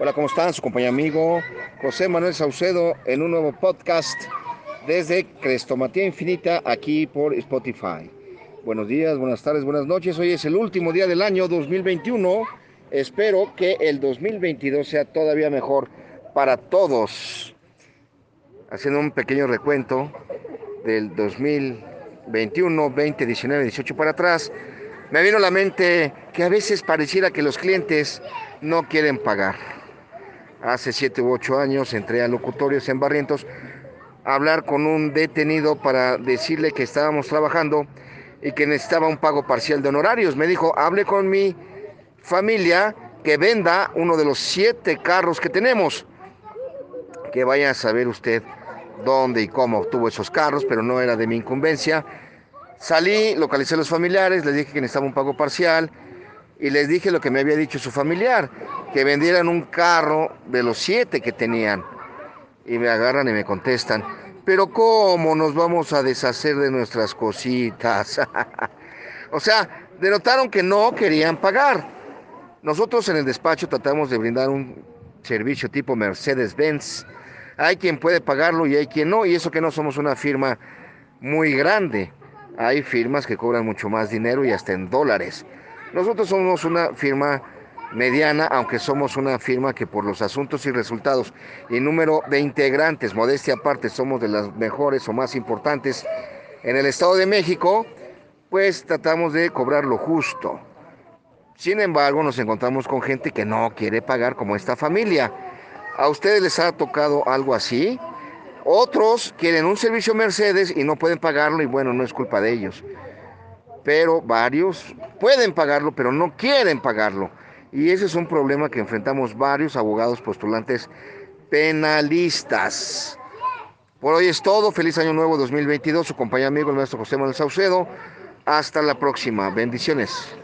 Hola, ¿cómo están? Su compañero amigo José Manuel Saucedo en un nuevo podcast desde Crestomatía Infinita aquí por Spotify. Buenos días, buenas tardes, buenas noches. Hoy es el último día del año 2021. Espero que el 2022 sea todavía mejor para todos. Haciendo un pequeño recuento del 2021, 20, 19, 18 para atrás, me vino a la mente que a veces pareciera que los clientes no quieren pagar. Hace 7 u 8 años entré a locutorios en Barrientos a hablar con un detenido para decirle que estábamos trabajando y que necesitaba un pago parcial de honorarios. Me dijo, hable con mi familia que venda uno de los siete carros que tenemos. Que vaya a saber usted dónde y cómo obtuvo esos carros, pero no era de mi incumbencia. Salí, localicé a los familiares, les dije que necesitaba un pago parcial y les dije lo que me había dicho su familiar, que vendieran un carro de los siete que tenían. Y me agarran y me contestan, pero ¿cómo nos vamos a deshacer de nuestras cositas? o sea, denotaron que no querían pagar. Nosotros en el despacho tratamos de brindar un servicio tipo Mercedes-Benz. Hay quien puede pagarlo y hay quien no, y eso que no somos una firma muy grande. Hay firmas que cobran mucho más dinero y hasta en dólares. Nosotros somos una firma mediana, aunque somos una firma que por los asuntos y resultados y número de integrantes, modestia aparte, somos de las mejores o más importantes en el Estado de México, pues tratamos de cobrar lo justo. Sin embargo, nos encontramos con gente que no quiere pagar como esta familia. ¿A ustedes les ha tocado algo así? Otros quieren un servicio Mercedes y no pueden pagarlo y bueno, no es culpa de ellos. Pero varios pueden pagarlo, pero no quieren pagarlo. Y ese es un problema que enfrentamos varios abogados postulantes penalistas. Por hoy es todo. Feliz año nuevo 2022. Su compañero amigo el maestro José Manuel Saucedo. Hasta la próxima. Bendiciones.